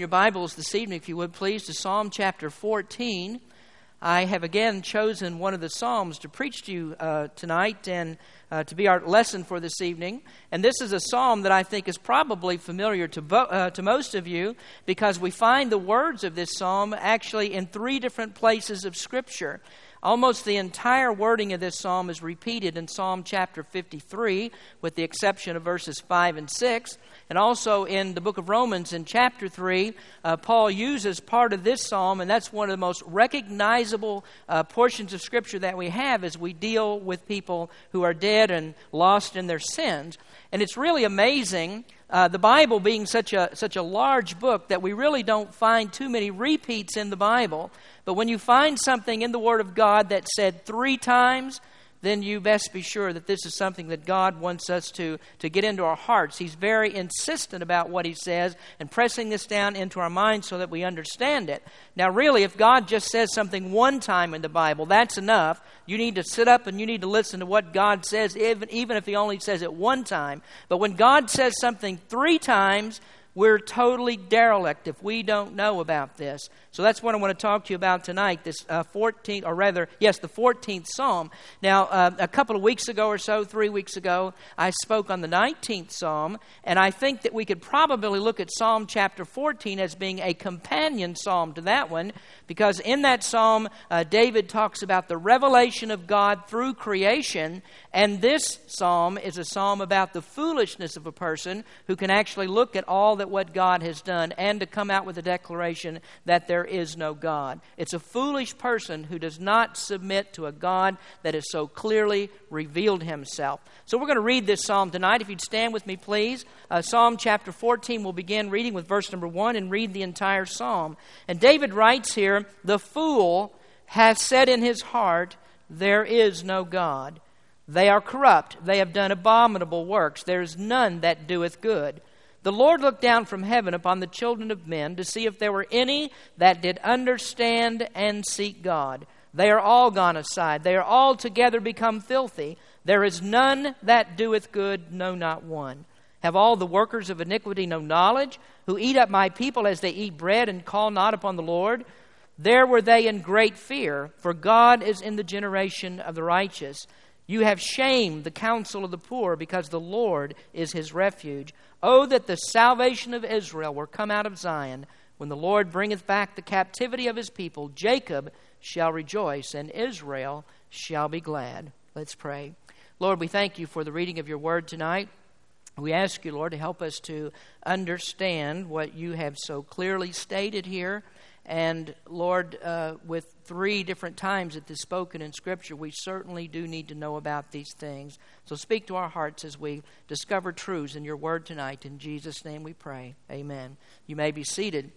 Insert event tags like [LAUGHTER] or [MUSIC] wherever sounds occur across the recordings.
your Bibles this evening, if you would please, to Psalm chapter 14. I have again chosen one of the Psalms to preach to you uh, tonight and uh, to be our lesson for this evening. And this is a psalm that I think is probably familiar to, bo- uh, to most of you because we find the words of this psalm actually in three different places of Scripture. Almost the entire wording of this psalm is repeated in Psalm chapter 53, with the exception of verses 5 and 6. And also in the book of Romans, in chapter 3, uh, Paul uses part of this psalm, and that's one of the most recognizable uh, portions of Scripture that we have as we deal with people who are dead and lost in their sins. And it's really amazing uh, the Bible being such a, such a large book that we really don't find too many repeats in the Bible. But when you find something in the Word of God that said three times, then you best be sure that this is something that God wants us to, to get into our hearts. He's very insistent about what He says and pressing this down into our minds so that we understand it. Now, really, if God just says something one time in the Bible, that's enough. You need to sit up and you need to listen to what God says, even, even if He only says it one time. But when God says something three times, we're totally derelict if we don't know about this. So that's what I want to talk to you about tonight, this uh, 14th, or rather, yes, the 14th Psalm. Now, uh, a couple of weeks ago or so, three weeks ago, I spoke on the 19th Psalm, and I think that we could probably look at Psalm chapter 14 as being a companion psalm to that one, because in that psalm, uh, David talks about the revelation of God through creation, and this psalm is a psalm about the foolishness of a person who can actually look at all that what God has done and to come out with a declaration that there is no God. It's a foolish person who does not submit to a God that has so clearly revealed himself. So we're going to read this psalm tonight. If you'd stand with me, please. Uh, psalm chapter 14, we'll begin reading with verse number 1 and read the entire psalm. And David writes here The fool hath said in his heart, There is no God. They are corrupt. They have done abominable works. There is none that doeth good. The Lord looked down from heaven upon the children of men to see if there were any that did understand and seek God. They are all gone aside. They are all together become filthy. There is none that doeth good, no, not one. Have all the workers of iniquity no knowledge, who eat up my people as they eat bread and call not upon the Lord? There were they in great fear, for God is in the generation of the righteous. You have shamed the counsel of the poor, because the Lord is his refuge. Oh, that the salvation of Israel were come out of Zion. When the Lord bringeth back the captivity of his people, Jacob shall rejoice, and Israel shall be glad. Let's pray. Lord, we thank you for the reading of your word tonight. We ask you, Lord, to help us to understand what you have so clearly stated here. And Lord, uh, with three different times that is spoken in Scripture, we certainly do need to know about these things. So speak to our hearts as we discover truths in your word tonight. In Jesus' name we pray. Amen. You may be seated.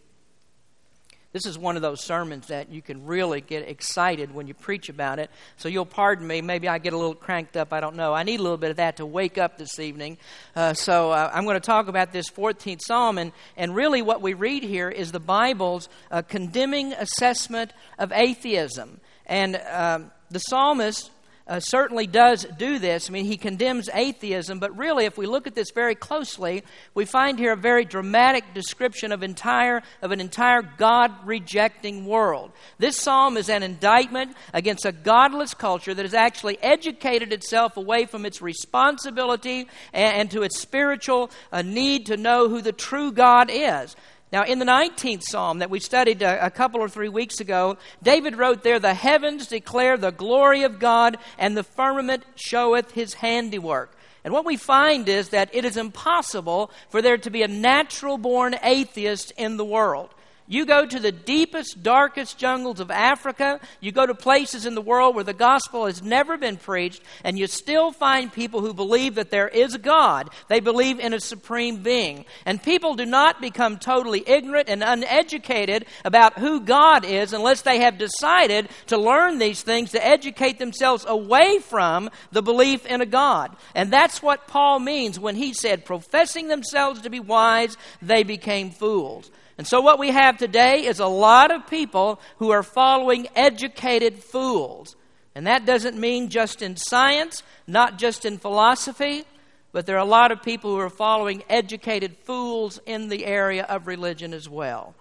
This is one of those sermons that you can really get excited when you preach about it. So you'll pardon me. Maybe I get a little cranked up. I don't know. I need a little bit of that to wake up this evening. Uh, so uh, I'm going to talk about this 14th Psalm. And, and really, what we read here is the Bible's uh, condemning assessment of atheism. And um, the psalmist uh, certainly does do this. I mean, he condemns atheism, but really, if we look at this very closely, we find here a very dramatic description of entire of an entire God-rejecting world. This psalm is an indictment against a godless culture that has actually educated itself away from its responsibility and, and to its spiritual uh, need to know who the true God is. Now, in the 19th Psalm that we studied a, a, couple or three weeks ago, David wrote there, The heavens declare the glory of God, and the firmament showeth his handiwork. And what we find is that it is impossible for there to be a natural born atheist in the world. You go to the deepest, darkest jungles of Africa. You go to places in the world where the gospel has never been preached, and you still find people who believe that there is a God. They believe in a supreme being. And people do not become totally ignorant and uneducated about who God is unless they have decided to learn these things to educate themselves away from the belief in a God. And that's what Paul means when he said, professing themselves to be wise, they became fools. And so, what we have today is a lot of people who are following educated fools. And that doesn't mean just in science, not just in philosophy, but there are a lot of people who are following educated fools in the area of religion as well.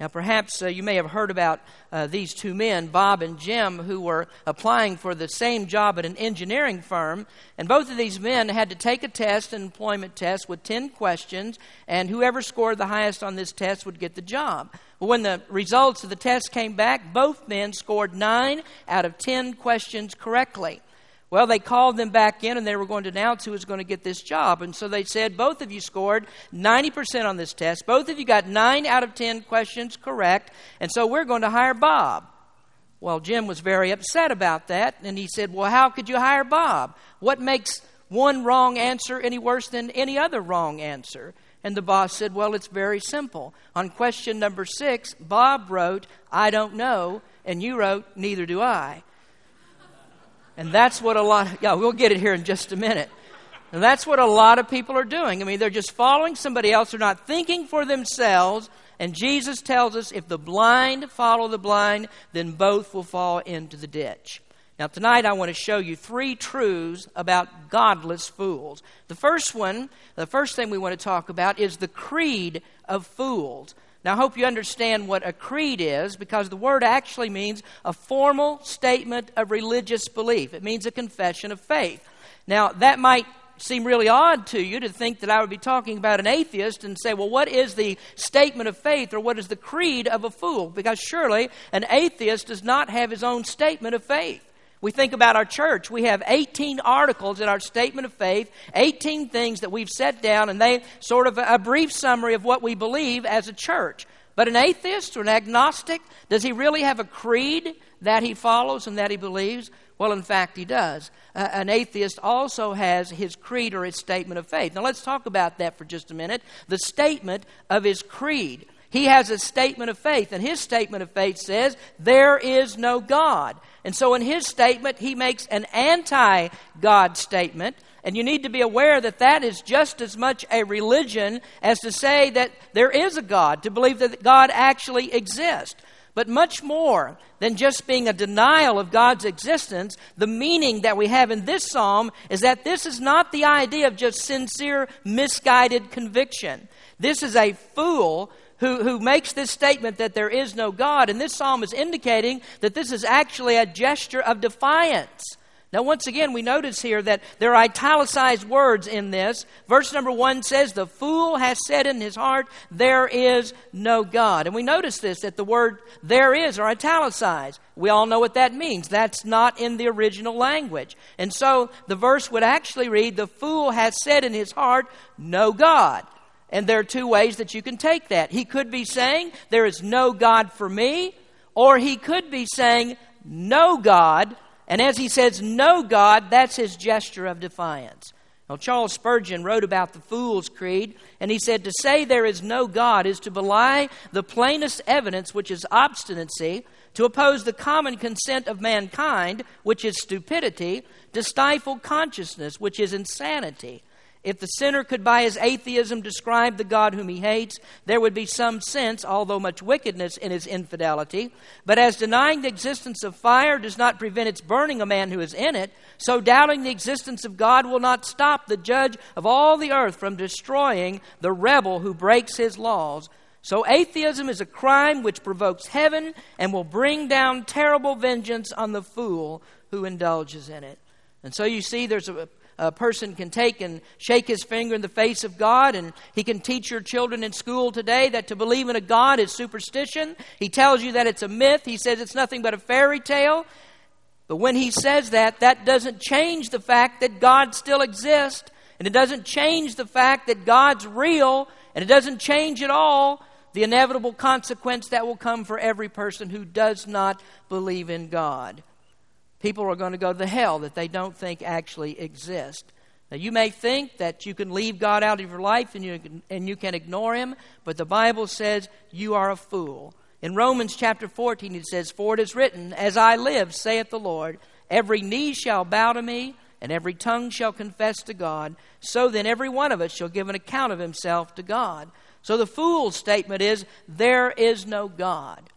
Now, perhaps uh, you may have heard about uh, these two men, Bob and Jim, who were applying for the same job at an engineering firm. And both of these men had to take a test, an employment test, with 10 questions, and whoever scored the highest on this test would get the job. Well, when the results of the test came back, both men scored 9 out of 10 questions correctly. Well, they called them back in and they were going to announce who was going to get this job. And so they said, both of you scored 90% on this test. Both of you got 9 out of 10 questions correct. And so we're going to hire Bob. Well, Jim was very upset about that. And he said, Well, how could you hire Bob? What makes one wrong answer any worse than any other wrong answer? And the boss said, Well, it's very simple. On question number six, Bob wrote, I don't know. And you wrote, Neither do I. And that's what a lot, yeah, we'll get it here in just a minute. And that's what a lot of people are doing. I mean, they're just following somebody else. They're not thinking for themselves. And Jesus tells us if the blind follow the blind, then both will fall into the ditch. Now, tonight I want to show you three truths about godless fools. The first one, the first thing we want to talk about is the creed of fools. Now, I hope you understand what a creed is because the word actually means a formal statement of religious belief. It means a confession of faith. Now, that might seem really odd to you to think that I would be talking about an atheist and say, well, what is the statement of faith or what is the creed of a fool? Because surely an atheist does not have his own statement of faith. We think about our church. We have 18 articles in our statement of faith, 18 things that we've set down, and they sort of a brief summary of what we believe as a church. But an atheist or an agnostic, does he really have a creed that he follows and that he believes? Well, in fact, he does. Uh, an atheist also has his creed or his statement of faith. Now, let's talk about that for just a minute. The statement of his creed. He has a statement of faith, and his statement of faith says, There is no God. And so in his statement, he makes an anti God statement. And you need to be aware that that is just as much a religion as to say that there is a God, to believe that God actually exists. But much more than just being a denial of God's existence, the meaning that we have in this psalm is that this is not the idea of just sincere, misguided conviction. This is a fool who, who makes this statement that there is no God. And this psalm is indicating that this is actually a gesture of defiance. Now, once again, we notice here that there are italicized words in this. Verse number one says, The fool has said in his heart, There is no God. And we notice this, that the word there is are italicized. We all know what that means. That's not in the original language. And so the verse would actually read, The fool has said in his heart, No God. And there are two ways that you can take that. He could be saying, There is no God for me, or he could be saying, No God. And as he says, No God, that's his gesture of defiance. Now, Charles Spurgeon wrote about the Fool's Creed, and he said, To say there is no God is to belie the plainest evidence, which is obstinacy, to oppose the common consent of mankind, which is stupidity, to stifle consciousness, which is insanity. If the sinner could by his atheism describe the God whom he hates, there would be some sense, although much wickedness, in his infidelity. But as denying the existence of fire does not prevent its burning a man who is in it, so doubting the existence of God will not stop the judge of all the earth from destroying the rebel who breaks his laws. So atheism is a crime which provokes heaven and will bring down terrible vengeance on the fool who indulges in it. And so you see, there's a a person can take and shake his finger in the face of God, and he can teach your children in school today that to believe in a God is superstition. He tells you that it's a myth. He says it's nothing but a fairy tale. But when he says that, that doesn't change the fact that God still exists, and it doesn't change the fact that God's real, and it doesn't change at all the inevitable consequence that will come for every person who does not believe in God people are going to go to hell that they don't think actually exist. Now, you may think that you can leave God out of your life and you, can, and you can ignore Him, but the Bible says you are a fool. In Romans chapter 14, it says, For it is written, As I live, saith the Lord, every knee shall bow to me, and every tongue shall confess to God. So then, every one of us shall give an account of himself to God. So the fool's statement is, There is no God.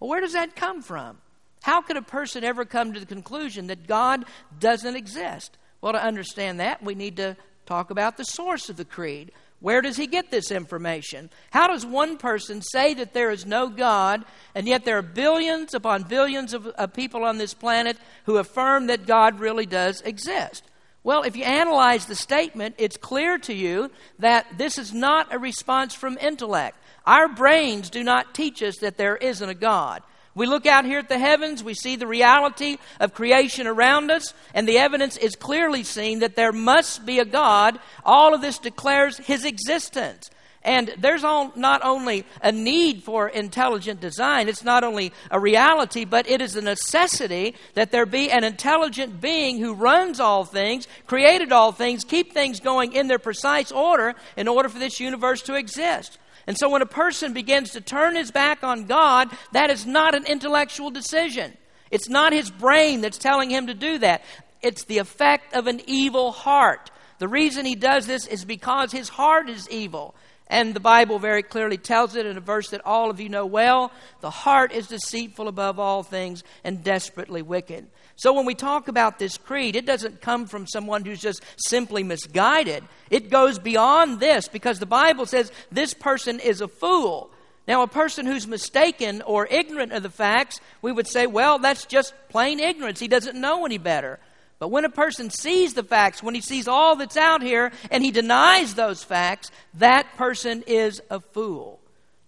Well, where does that come from? How could a person ever come to the conclusion that God doesn't exist? Well, to understand that, we need to talk about the source of the creed. Where does he get this information? How does one person say that there is no God, and yet there are billions upon billions of, of, people on this planet who affirm that God really does exist? Well, if you analyze the statement, it's clear to you that this is not a response from intellect. Our brains do not teach us that there isn't a God. We look out here at the heavens, we see the reality of creation around us, and the evidence is clearly seen that there must be a God. All of this declares his existence. And there's all, not only a need for intelligent design, it's not only a reality, but it is a necessity that there be an intelligent being who runs all things, created all things, keep things going in their precise order in order for this universe to exist. And so when a person begins to turn his back on God, that is not an intellectual decision. It's not his brain that's telling him to do that. It's the effect of an evil heart. The reason he does this is because his heart is evil. And the Bible very clearly tells it in a verse that all of you know well the heart is deceitful above all things and desperately wicked. So when we talk about this creed, it doesn't come from someone who's just simply misguided. It goes beyond this because the Bible says this person is a fool. Now, a person who's mistaken or ignorant of the facts, we would say, well, that's just plain ignorance. He doesn't know any better. But when a person sees the facts, when he sees all that's out here and he denies those facts, that person is a fool.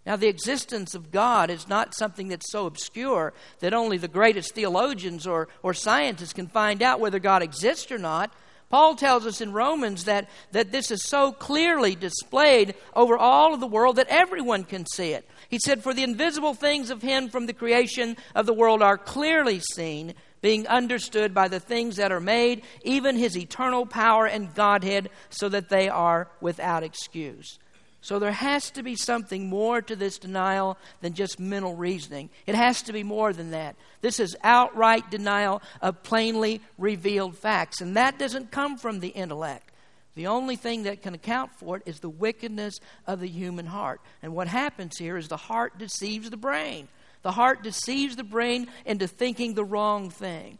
Now, the existence of God is not something that's so obscure that only the greatest theologians or, or scientists can find out whether God exists or not. Paul tells us in Romans that, that this is so clearly displayed over all of the world that everyone can see it. He said, For the invisible things of Him from the creation of the world are clearly seen, being understood by the things that are made, even His eternal power and Godhead, so that they are without excuse. So there has to be something more to this denial than just mental reasoning. It has to be more than that. This is outright denial of plainly revealed facts, and that doesn't come from the intellect. The only thing that can account for it is the wickedness of the human heart. And what happens here is the heart deceives the brain. The heart deceives the brain into thinking the wrong thing.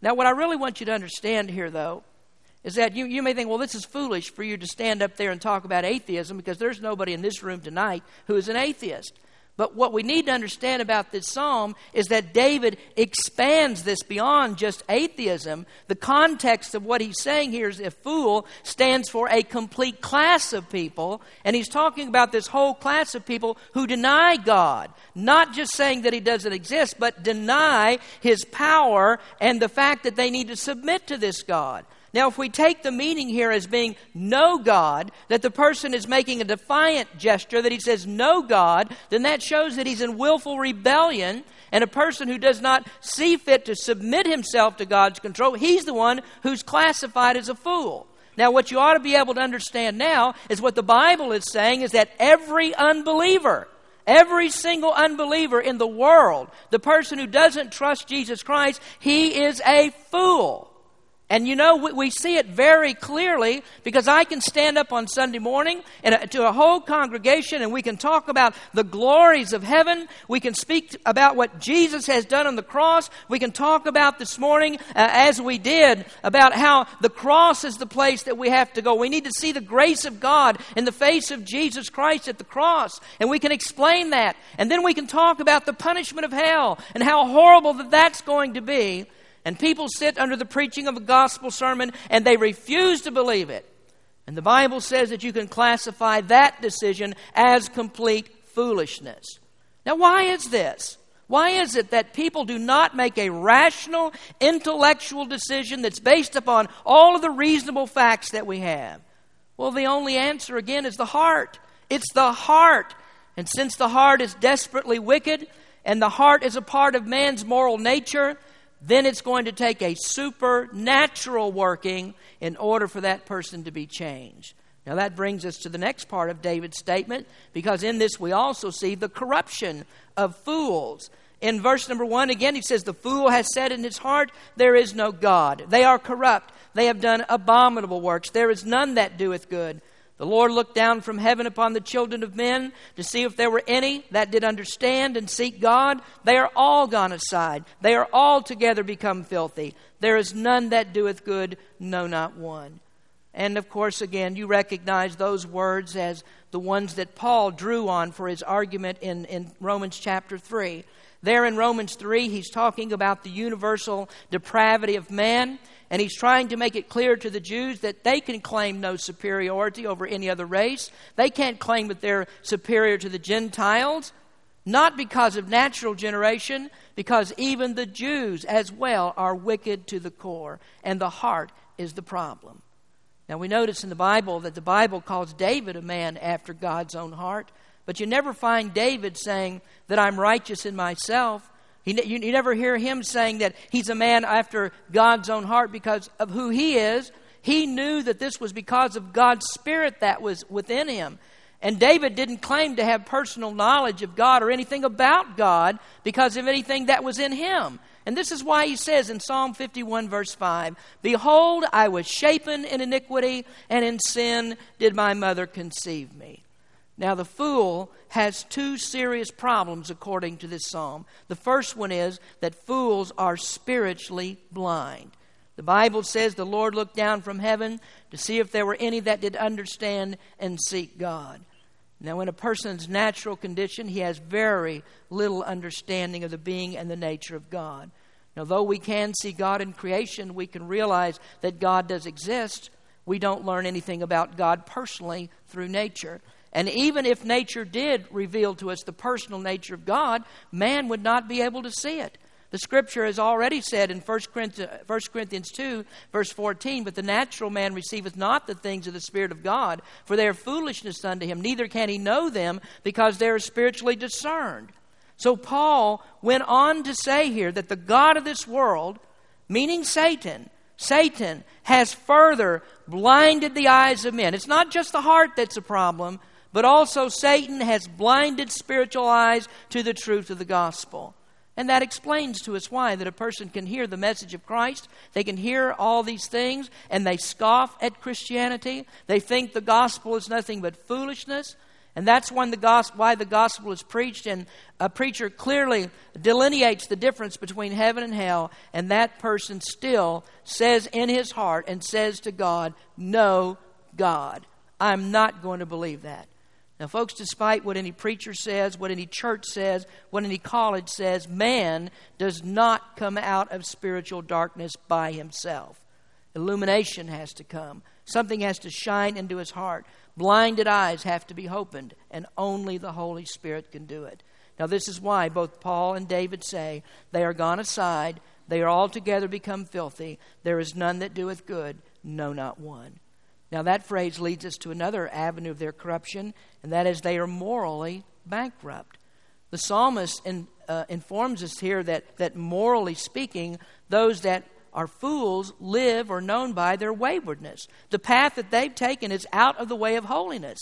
Now, what I really want you to understand here, though, is that you, you may think, well, this is foolish for you to stand up there and talk about atheism because there's nobody in this room tonight who is an atheist. But what we need to understand about this psalm is that David expands this beyond just atheism. The context of what he's saying here is a fool stands for a complete class of people, and he's talking about this whole class of people who deny God. Not just saying that he doesn't exist, but deny his power and the fact that they need to submit to this God. Now, if we take the meaning here as being no God, that the person is making a defiant gesture, that he says no God, then that shows that he's in willful rebellion. And a person who does not see fit to submit himself to God's control, he's the one who's classified as a fool. Now, what you ought to be able to understand now is what the Bible is saying is that every unbeliever, Every single unbeliever in the world, the person who doesn't trust Jesus Christ, he is a fool. And you know, we, we, see it very clearly because I can stand up on Sunday morning and a, to a whole congregation and we can talk about the glories of heaven. We can speak about what Jesus has done on the cross. We can talk about this morning, uh, as we did, about how the cross is the place that we have to go. We need to see the grace of God in the face of Jesus Christ at the cross. And we can explain that. And then we can talk about the punishment of hell and how horrible that that's going to be. And people sit under the preaching of a gospel sermon and they refuse to believe it. And the Bible says that you can classify that decision as complete foolishness. Now, why is this? Why is it that people do not make a rational, intellectual decision that's based upon all of the reasonable facts that we have? Well, the only answer, again, is the heart. It's the heart. And since the heart is desperately wicked, and the heart is a part of man's moral nature, then it's going to take a supernatural working in order for that person to be changed. Now, that brings us to the next part of David's statement, because in this we also see the corruption of fools. In verse number one, again, he says, The fool has said in his heart, There is no God. They are corrupt. They have done abominable works. There is none that doeth good. The Lord looked down from heaven upon the children of men to see if there were any that did understand and seek God. They are all gone aside. They are all together become filthy. There is none that doeth good, no, not one. And of course, again, you recognize those words as the ones that Paul drew on for his argument in, in Romans chapter 3. There in Romans 3, he's talking about the universal depravity of man, and he's trying to make it clear to the Jews that they can claim no superiority over any other race. They can't claim that they're superior to the Gentiles, not because of natural generation, because even the Jews as well are wicked to the core, and the heart is the problem. Now, we notice in the Bible that the Bible calls David a man after God's own heart, but you never find David saying that I'm righteous in myself. You, you never hear him saying that he's a man after God's own heart because of who he is. He knew that this was because of God's Spirit that was within him. And David didn't claim to have personal knowledge of God or anything about God because of anything that was in him. And this is why he says in Psalm 51, verse 5 Behold, I was shapen in iniquity, and in sin did my mother conceive me. Now, the fool has two serious problems according to this psalm. The first one is that fools are spiritually blind. The Bible says the Lord looked down from heaven to see if there were any that did understand and seek God. Now, in a person's natural condition, he has very little understanding of the being and the nature of God. Now, though we can see God in creation, we can realize that God does exist. We don't learn anything about God personally through nature. And even if nature did reveal to us the personal nature of God, man would not be able to see it. The scripture has already said in 1 Corinthians 2, verse 14, But the natural man receiveth not the things of the Spirit of God, for they are foolishness unto him, neither can he know them, because they are spiritually discerned. So Paul went on to say here that the God of this world, meaning Satan, Satan has further blinded the eyes of men. It's not just the heart that's a problem, but also Satan has blinded spiritual eyes to the truth of the gospel. And that explains to us why that a person can hear the message of Christ, they can hear all these things, and they scoff at Christianity. They think the gospel is nothing but foolishness. And that's the gospel, why the gospel is preached, and a preacher clearly delineates the difference between heaven and hell, and that person still says in his heart and says to God, No, God, I'm not going to believe that. Now, folks, despite what any preacher says, what any church says, what any college says, man does not come out of spiritual darkness by himself. Illumination has to come. Something has to shine into his heart. Blinded eyes have to be opened, and only the Holy Spirit can do it. Now, this is why both Paul and David say, They are gone aside, they are altogether become filthy. There is none that doeth good, no, not one. Now, that phrase leads us to another avenue of their corruption, and that is they are morally bankrupt. The psalmist in, uh, informs us here that, that morally speaking, those that are fools live or known by their waywardness. The path that they've taken is out of the way of holiness.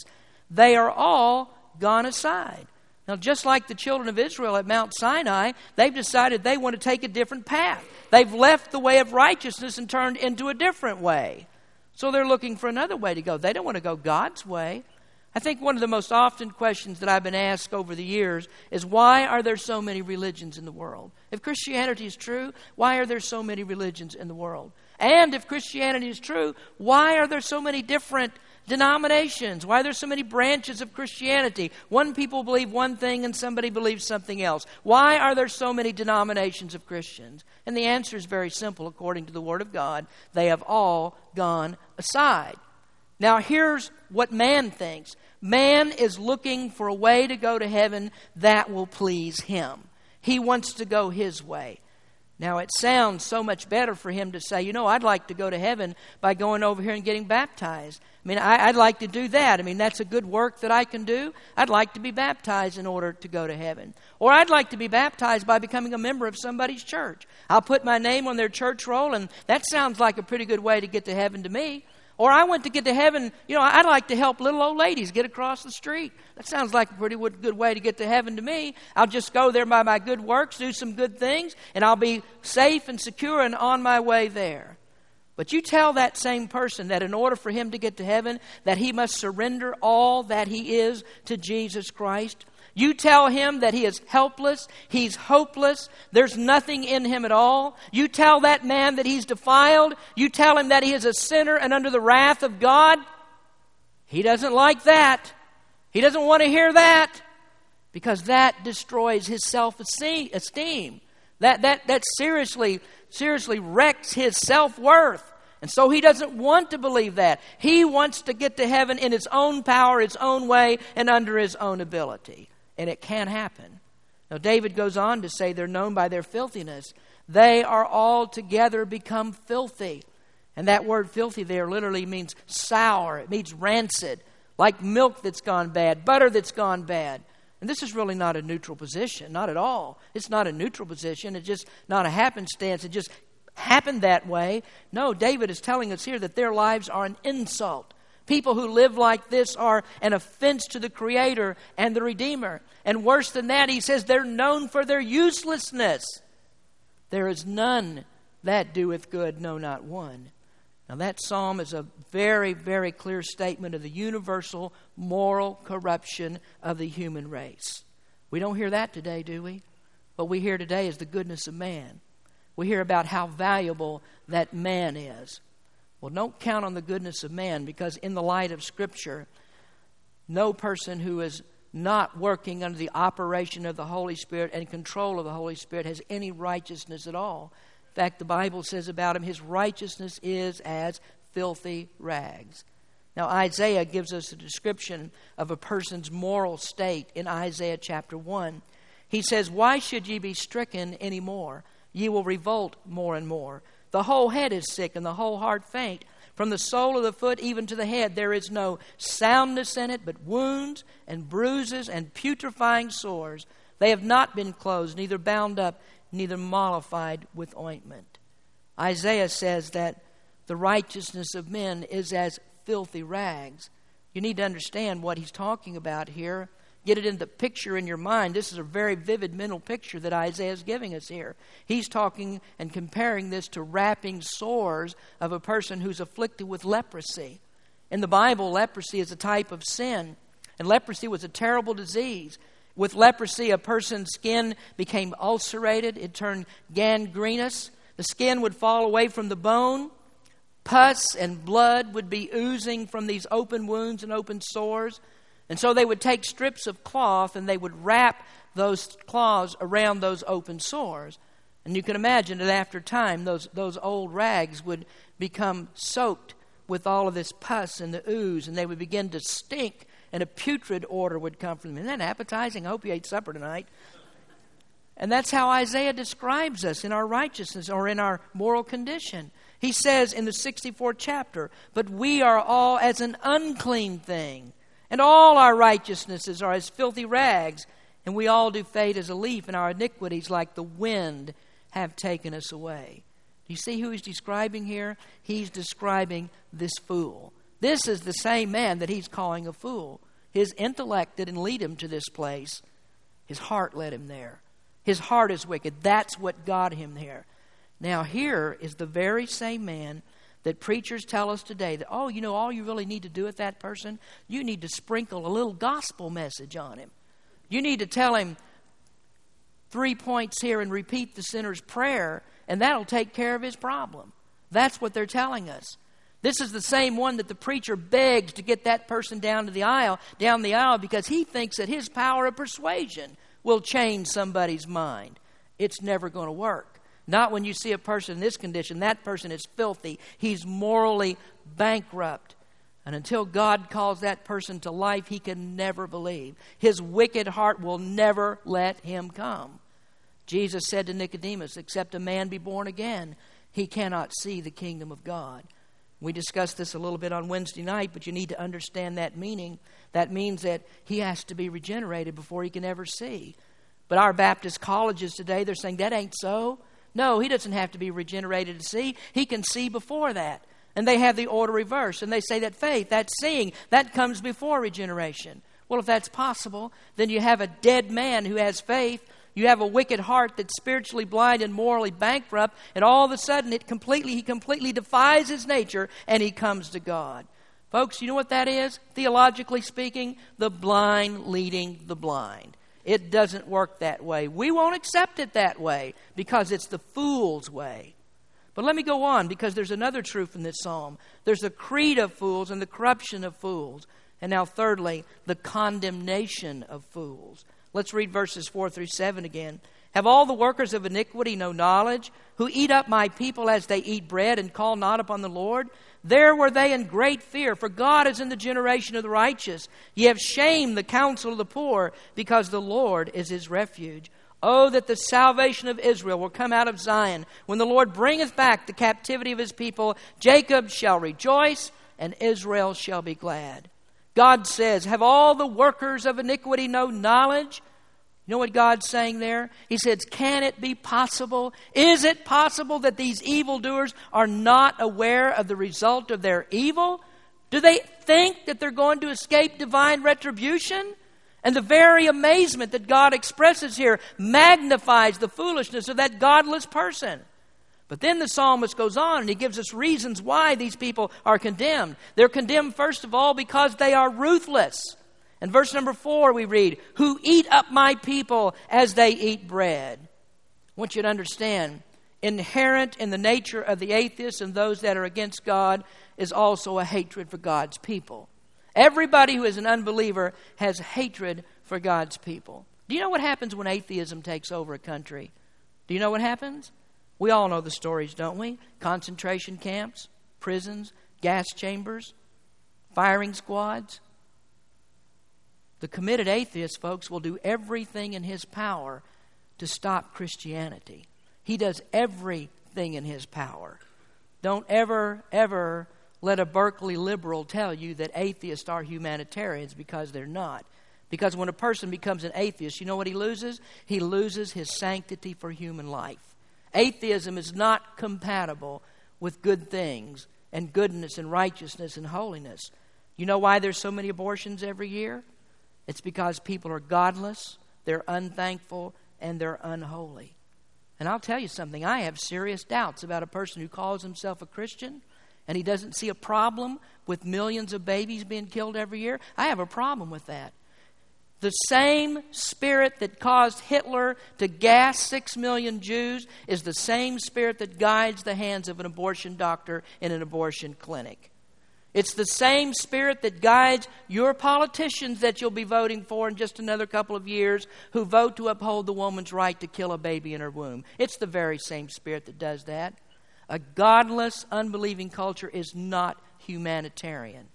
They are all gone aside. Now, just like the children of Israel at Mount Sinai, they've decided they want to take a different path. They've left the way of righteousness and turned into a different way. So they're looking for another way to go. They don't want to go God's way. I think one of the most often questions that I've been asked over the years is why are there so many religions in the world? If Christianity is true, why are there so many religions in the world? And if Christianity is true, why are there so many different denominations? Why are there so many branches of Christianity? One people believe one thing and somebody believes something else. Why are there so many denominations of Christians? And the answer is very simple according to the Word of God. They have all gone aside. Now, here's what man thinks man is looking for a way to go to heaven that will please him. He wants to go his way. Now, it sounds so much better for him to say, you know, I'd like to go to heaven by going over here and getting baptized. I mean, I, would like to do that. I mean, that's a good work that I can do. I'd like to be baptized in order to go to heaven. Or I'd like to be baptized by becoming a member of somebody's church. I'll put my name on their church roll, and that sounds like a pretty good way to get to heaven to me. Or I went to get to heaven, you know, I'd like to help little old ladies get across the street. That sounds like a pretty good way to get to heaven to me. I'll just go there by my good works, do some good things, and I'll be safe and secure and on my way there. But you tell that same person that in order for him to get to heaven, that he must surrender all that he is to Jesus Christ. You tell him that he is helpless, he's hopeless, there's nothing in him at all. You tell that man that he's defiled, you tell him that he is a sinner and under the wrath of God. He doesn't like that. He doesn't want to hear that because that destroys his self esteem. That, that, that seriously, seriously wrecks his self worth. And so he doesn't want to believe that. He wants to get to heaven in his own power, his own way, and under his own ability. And it can't happen. Now, David goes on to say they're known by their filthiness. They are altogether become filthy. And that word filthy there literally means sour, it means rancid, like milk that's gone bad, butter that's gone bad. And this is really not a neutral position, not at all. It's not a neutral position. It's just not a happenstance. It just happened that way. No, David is telling us here that their lives are an insult. People who live like this are an offense to the Creator and the Redeemer. And worse than that, he says they're known for their uselessness. There is none that doeth good, no, not one. Now, that psalm is a very, very clear statement of the universal moral corruption of the human race. We don't hear that today, do we? What we hear today is the goodness of man. We hear about how valuable that man is. Well, don't count on the goodness of man because, in the light of Scripture, no person who is not working under the operation of the Holy Spirit and control of the Holy Spirit has any righteousness at all. In fact, the Bible says about him, his righteousness is as filthy rags. Now, Isaiah gives us a description of a person's moral state in Isaiah chapter 1. He says, Why should ye be stricken any more? Ye will revolt more and more. The whole head is sick, and the whole heart faint. From the sole of the foot even to the head, there is no soundness in it, but wounds and bruises and putrefying sores. They have not been closed, neither bound up, neither mollified with ointment. Isaiah says that the righteousness of men is as filthy rags. You need to understand what he's talking about here. Get it in the picture in your mind. This is a very vivid mental picture that Isaiah is giving us here. He's talking and comparing this to wrapping sores of a person who's afflicted with leprosy. In the Bible, leprosy is a type of sin, and leprosy was a terrible disease. With leprosy, a person's skin became ulcerated, it turned gangrenous. The skin would fall away from the bone. Pus and blood would be oozing from these open wounds and open sores. And so they would take strips of cloth and they would wrap those cloths around those open sores. And you can imagine that after time, those, those old rags would become soaked with all of this pus and the ooze, and they would begin to stink and a putrid odor would come from them. Isn't that appetizing? I hope you ate supper tonight. And that's how Isaiah describes us in our righteousness or in our moral condition. He says in the 64th chapter, But we are all as an unclean thing, and all our righteousnesses are as filthy rags, and we all do fade as a leaf, and our iniquities, like the wind, have taken us away. Do you see who he's describing here? He's describing this fool. This is the same man that he's calling a fool. His intellect didn't lead him to this place, his heart led him there. His heart is wicked. That's what got him there. Now, here is the very same man that preachers tell us today that, oh, you know, all you really need to do with that person, you need to sprinkle a little gospel message on him. You need to tell him three points here and repeat the sinner's prayer, and that'll take care of his problem. That's what they're telling us. This is the same one that the preacher begs to get that person down to the aisle, down the aisle because he thinks that his power of persuasion will change somebody's mind. It's never going to work. Not when you see a person in this condition. That person is filthy. He's morally bankrupt. And until God calls that person to life, he can never believe. His wicked heart will never let him come. Jesus said to Nicodemus, Except a man be born again, he cannot see the kingdom of God. We discussed this a little bit on Wednesday night, but you need to understand that meaning. That means that he has to be regenerated before he can ever see. But our Baptist colleges today, they're saying that ain't so. No, he doesn't have to be regenerated to see. He can see before that. And they have the order reversed. And they say that faith, that seeing, that comes before regeneration. Well, if that's possible, then you have a dead man who has faith you have a wicked heart that's spiritually blind and morally bankrupt, and all of a sudden it completely he completely defies his nature and he comes to God. Folks, you know what that is? Theologically speaking, the blind leading the blind. It doesn't work that way. We won't accept it that way because it's the fool's way. But let me go on because there's another truth in this psalm. There's the creed of fools and the corruption of fools. And now, thirdly, the condemnation of fools. Let's read verses 4 through 7 again. Have all the workers of iniquity no knowledge, who eat up my people as they eat bread and call not upon the Lord? There were they in great fear, for God is in the generation of the righteous. Ye have shamed the counsel of the poor, because the Lord is his refuge. Oh, that the salvation of Israel will come out of Zion. When the Lord bringeth back the captivity of his people, Jacob shall rejoice, and Israel shall be glad. God says, Have all the workers of iniquity no knowledge? You know what God's saying there? He says, Can it be possible? Is it possible that these evildoers are not aware of the result of their evil? Do they think that they're going to escape divine retribution? And the very amazement that God expresses here magnifies the foolishness of that godless person. But then the psalmist goes on and he gives us reasons why these people are condemned. They're condemned, first of all, because they are ruthless. In verse number four, we read, Who eat up my people as they eat bread. I want you to understand, inherent in the nature of the atheists and those that are against God is also a hatred for God's people. Everybody who is an unbeliever has hatred for God's people. Do you know what happens when atheism takes over a country? Do you know what happens? We all know the stories, don't we? Concentration camps, prisons, gas chambers, firing squads. The committed atheist, folks, will do everything in his power to stop Christianity. He does everything in his power. Don't ever, ever let a Berkeley liberal tell you that atheists are humanitarians because they're not. Because when a person becomes an atheist, you know what he loses? He loses his sanctity for human life. Atheism is not compatible with good things and goodness and righteousness and holiness. You know why there's so many abortions every year? It's because people are godless, they're unthankful, and they're unholy. And I'll tell you something, I have serious doubts about a person who calls himself a Christian and he doesn't see a problem with millions of babies being killed every year. I have a problem with that. The same spirit that caused Hitler to gas six million Jews is the same spirit that guides the hands of an abortion doctor in an abortion clinic. It's the same spirit that guides your politicians that you'll be voting for in just another couple of years who vote to uphold the woman's right to kill a baby in her womb. It's the very same spirit that does that. A godless, unbelieving culture is not humanitarian.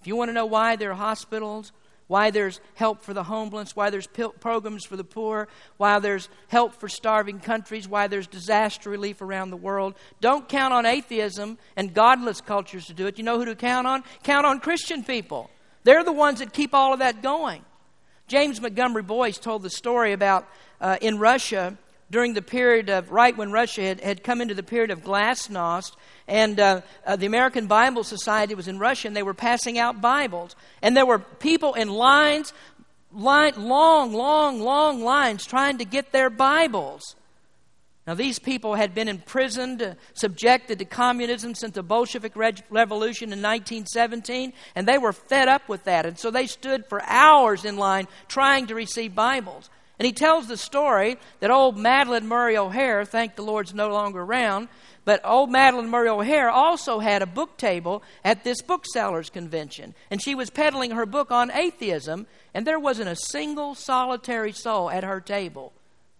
If you want to know why there are hospitals why there's help for the homeless, why there's programs for the poor, why there's help for starving countries, why there's disaster relief around the world. Don't count on atheism and godless cultures to do it. You know who to count on? Count on Christian people. They're the ones that keep all of that going. James Montgomery Boice told the story about uh, in Russia during the period of, right when Russia had, had come into the period of glasnost, and uh, uh, the American Bible Society was in Russia, and they were passing out Bibles. And there were people in lines, line, long, long, long lines trying to get their Bibles. Now, these people had been imprisoned, uh, subjected to communism since the Bolshevik Revolution in 1917, and they were fed up with that. And so they stood for hours in line trying to receive Bibles. And he tells the story that old Madalyn Murray O'Hair, thank the Lord's no longer around, but old Madalyn Murray O'Hair also had a book table at this booksellers convention. And she was peddling her book on atheism, and there wasn't a single solitary soul at her table.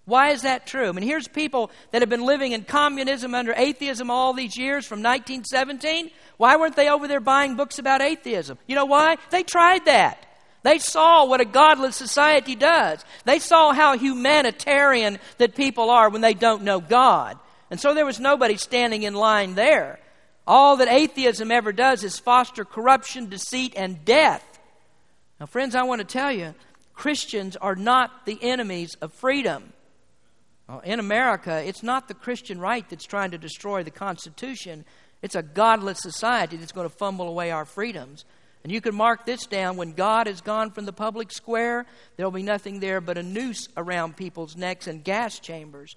Why is that true? I mean, here's people that have been living in communism under atheism all these years from 1917. Why weren't they over there buying books about atheism? You know why? They tried that. They saw what a godless society does. They saw how humanitarian that people are when they don't know God. And so there was nobody standing in line there. All that atheism ever does is foster corruption, deceit, and death. Now, friends, I want to tell you Christians are not the enemies of freedom. in America, it's not the Christian right that's trying to destroy the Constitution, it's a godless society that's going to fumble away our freedoms. And you can mark this down when God is gone from the public square, there'll be nothing there but a noose around people's necks and gas chambers.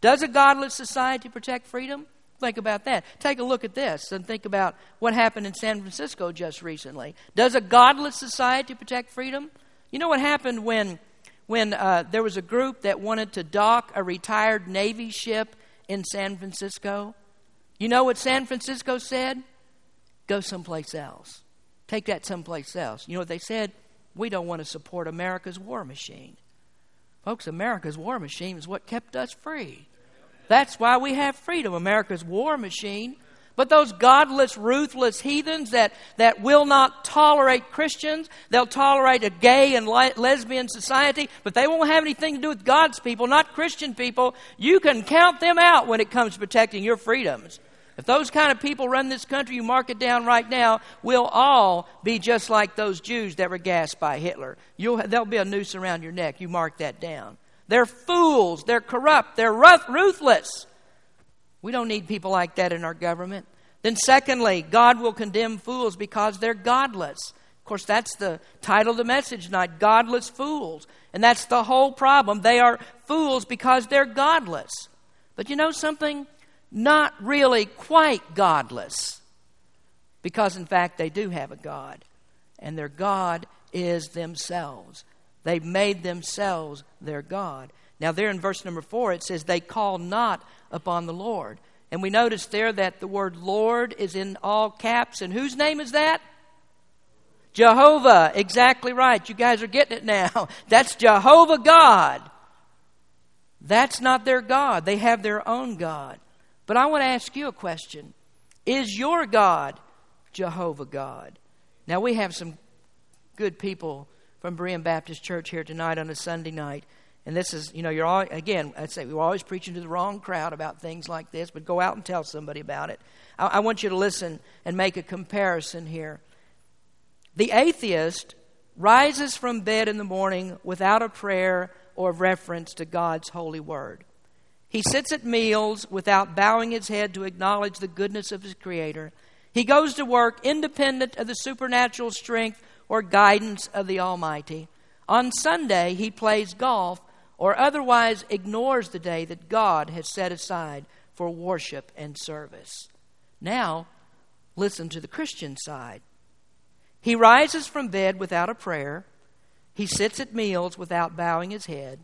Does a godless society protect freedom? Think about that. Take a look at this and think about what happened in San Francisco just recently. Does a godless society protect freedom? You know what happened when, when uh, there was a group that wanted to dock a retired Navy ship in San Francisco? You know what San Francisco said? Go someplace else. Take that someplace else. You know what they said? We don't want to support America's war machine. Folks, America's war machine is what kept us free. That's why we have freedom. America's war machine but those godless, ruthless heathens that, that will not tolerate Christians, they'll tolerate a gay and lesbian society, but they won't have anything to do with God's people, not Christian people. You can count them out when it comes to protecting your freedoms. If those kind of people run this country, you mark it down right now, we'll all be just like those Jews that were gassed by Hitler. You'll, there'll be a noose around your neck. You mark that down. They're fools. They're corrupt. They're ruthless. We don't need people like that in our government. Then, secondly, God will condemn fools because they're godless. Of course, that's the title of the message tonight Godless Fools. And that's the whole problem. They are fools because they're godless. But you know something? Not really quite godless. Because, in fact, they do have a God. And their God is themselves. They've made themselves their God. Now, there in verse number four, it says, They call not upon the Lord. And we notice there that the word Lord is in all caps. And whose name is that? Jehovah. Exactly right. You guys are getting it now. [LAUGHS] That's Jehovah God. That's not their God. They have their own God. But I want to ask you a question Is your God Jehovah God? Now, we have some good people from Berean Baptist Church here tonight on a Sunday night. And this is, you know, you're all, again, I'd say we're always preaching to the wrong crowd about things like this, but go out and tell somebody about it. I, I want you to listen and make a comparison here. The atheist rises from bed in the morning without a prayer or reference to God's holy word. He sits at meals without bowing his head to acknowledge the goodness of his Creator. He goes to work independent of the supernatural strength or guidance of the Almighty. On Sunday, he plays golf or otherwise ignores the day that God has set aside for worship and service. Now, listen to the Christian side. He rises from bed without a prayer. He sits at meals without bowing his head.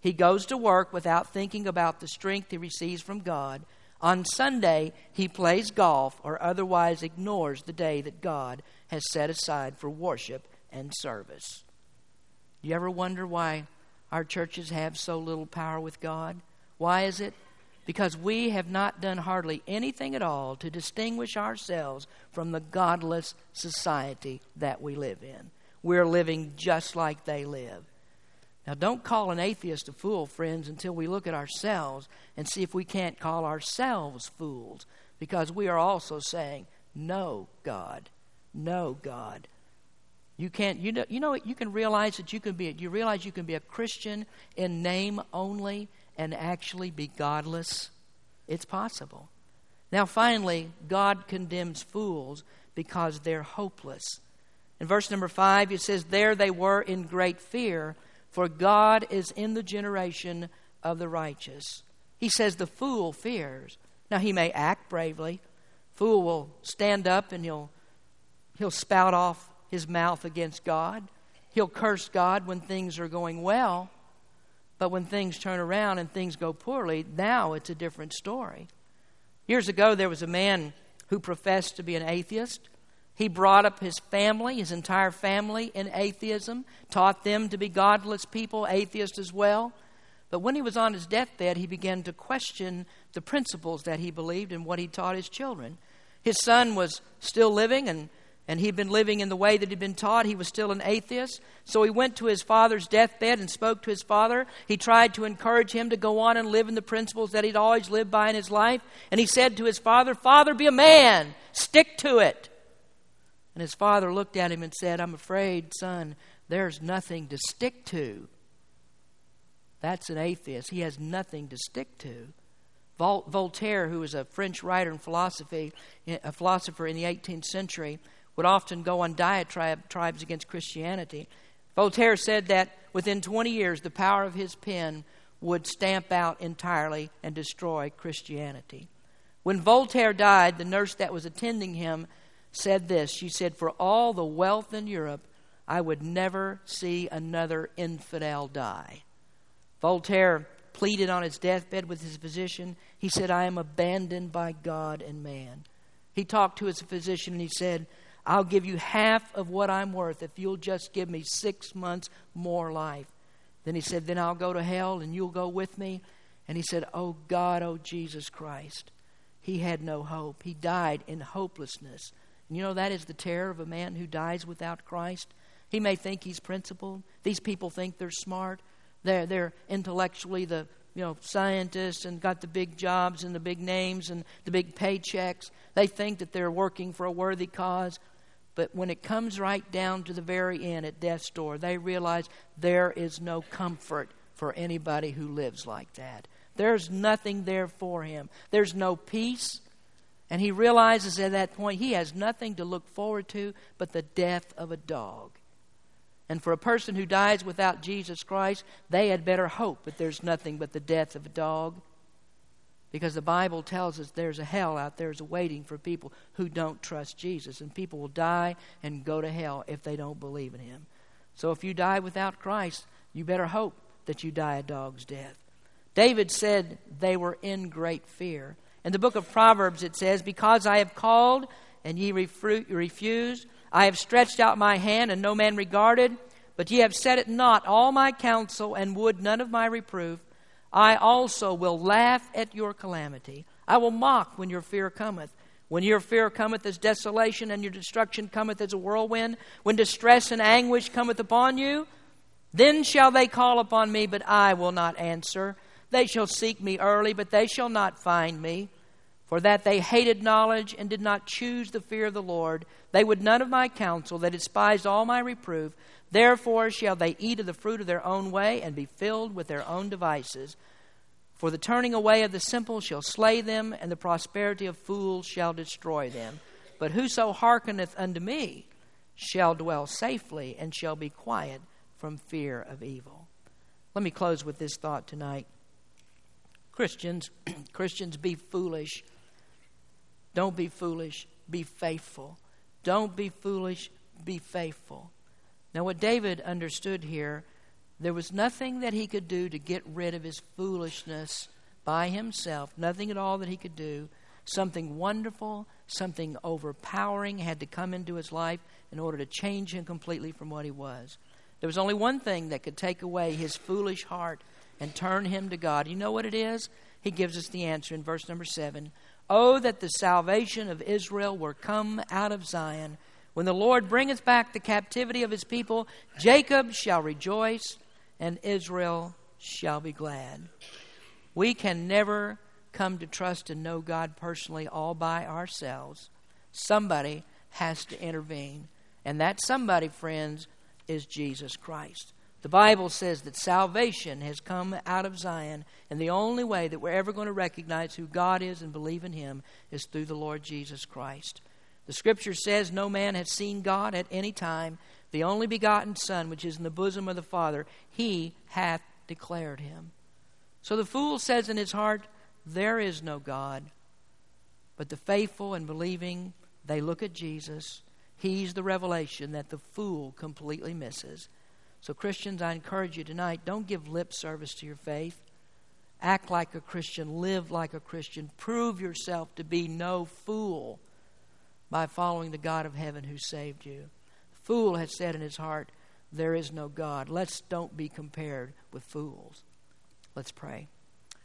He goes to work without thinking about the strength he receives from God. On Sunday, he plays golf or otherwise ignores the day that God has set aside for worship and service. You ever wonder why our churches have so little power with God. Why is it? Because we have not done hardly anything at all to distinguish ourselves from the godless society that we live in. We're living just like they live. Now, don't call an atheist a fool, friends, until we look at ourselves and see if we can't call ourselves fools, because we are also saying, No, God. No, God. You can't, you know, you know, you can realize that you can be, you realize you can be a Christian in name only and actually be godless? It's possible. Now, finally, God condemns fools because they're hopeless. In verse number five, it says, There they were in great fear, for God is in the generation of the righteous. He says, The fool fears. Now, he may act bravely. Fool will stand up and he'll, he'll spout off his mouth against God. He'll curse God when things are going well, but when things turn around and things go poorly, now it's a different story. Years ago, there was a man who professed to be an atheist. He brought up his family, his entire family, in atheism, taught them to be godless people, atheists as well. But when he was on his deathbed, he began to question the principles that he believed and what he taught his children. His son was still living, and and he'd been living in the way that he'd been taught. He was still an atheist. So he went to his father's deathbed and spoke to his father. He tried to encourage him to go on and live in the principles that he'd always lived by in his life. And he said to his father, Father, be a man, stick to it. And his father looked at him and said, I'm afraid, son, there's nothing to stick to. That's an atheist. He has nothing to stick to. Vol- Voltaire, who was a French writer and philosophy, a philosopher in the 18th century, would often go on diatribes against Christianity. Voltaire said that within 20 years, the power of his pen would stamp out entirely and destroy Christianity. When Voltaire died, the nurse that was attending him said this She said, For all the wealth in Europe, I would never see another infidel die. Voltaire pleaded on his deathbed with his physician. He said, I am abandoned by God and man. He talked to his physician and he said, I'll give you half of what I'm worth if you'll just give me six months more life. Then he said, Then I'll go to hell and you'll go with me. And he said, Oh God, oh Jesus Christ. He had no hope. He died in hopelessness. You know, that is the terror of a man who dies without Christ. He may think he's principled. These people think they're smart. They're, they're intellectually the you know scientists and got the big jobs and the big names and the big paychecks. They think that they're working for a worthy cause. But when it comes right down to the very end at death's door, they realize there is no comfort for anybody who lives like that. There's nothing there for him. There's no peace. And he realizes at that point he has nothing to look forward to but the death of a dog. And for a person who dies without Jesus Christ, they had better hope that there's nothing but the death of a dog. Because the Bible tells us there's a hell out there is waiting for people who don't trust Jesus. And people will die and go to hell if they don't believe in Him. So if you die without Christ, you better hope that you die a dog's death. David said they were in great fear. In the book of Proverbs, it says, Because I have called and ye refused, I have stretched out my hand, and no man regarded. But ye have set it not all my counsel, and would none of my reproof. I also will laugh at your calamity. I will mock when your fear cometh. When your fear cometh as desolation, and your destruction cometh as a whirlwind, when distress and anguish cometh upon you, then shall they call upon me, but I will not answer. They shall seek me early, but they shall not find me. For that they hated knowledge and did not choose the fear of the Lord. They would none of my counsel, they despised all my reproof. Therefore shall they eat of the fruit of their own way and be filled with their own devices. For the turning away of the simple shall slay them, and the prosperity of fools shall destroy them. But whoso hearkeneth unto me shall dwell safely and shall be quiet from fear of evil. Let me close with this thought tonight. Christians, [CLEARS THROAT] Christians, be foolish don't be foolish, be faithful. Don't be foolish, be faithful. Now, what David understood here, there was nothing that he could do to get rid of his foolishness by himself, nothing at all that he could do. Something wonderful, something overpowering had to come into his life in order to change him completely from what he was. There was only one thing that could take away his foolish heart and turn him to God. You know what it is? He gives us the answer in verse number 7 Oh, that the salvation of Israel were come out of Zion. When the Lord bringeth back the captivity of his people, Jacob shall rejoice, and Israel shall be glad. We can never come to trust and know God personally all by ourselves. Somebody has to intervene. And that somebody, friends, is Jesus Christ. The Bible says that salvation has come out of Zion, and the only way that we're ever going to recognize who God is and believe in Him is through the Lord Jesus Christ. The Scripture says, No man has seen God at any time. The only begotten Son, which is in the bosom of the Father, He hath declared Him. So the fool says in his heart, There is no God. But the faithful and believing, they look at Jesus. He's the revelation that the fool completely misses. So, Christians, I encourage you tonight don't give lip service to your faith. Act like a Christian, live like a Christian, prove yourself to be no fool by following the God of heaven who saved you. The fool has said in his heart, There is no God. Let's don't be compared with fools. Let's pray.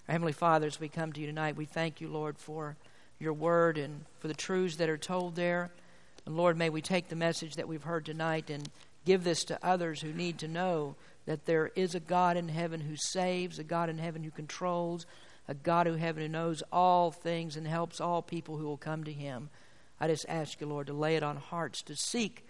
Our Heavenly Father, as we come to you tonight, we thank you, Lord, for your word and for the truths that are told there. And Lord, may we take the message that we've heard tonight and give this to others who need to know that there is a God in heaven who saves, a God in heaven who controls, a God in heaven who knows all things and helps all people who will come to him. I just ask you, Lord, to lay it on hearts to seek,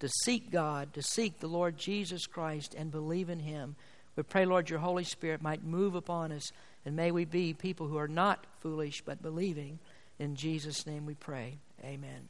to seek God, to seek the Lord Jesus Christ and believe in him. We pray, Lord, your Holy Spirit might move upon us, and may we be people who are not foolish but believing. In Jesus' name we pray. Amen.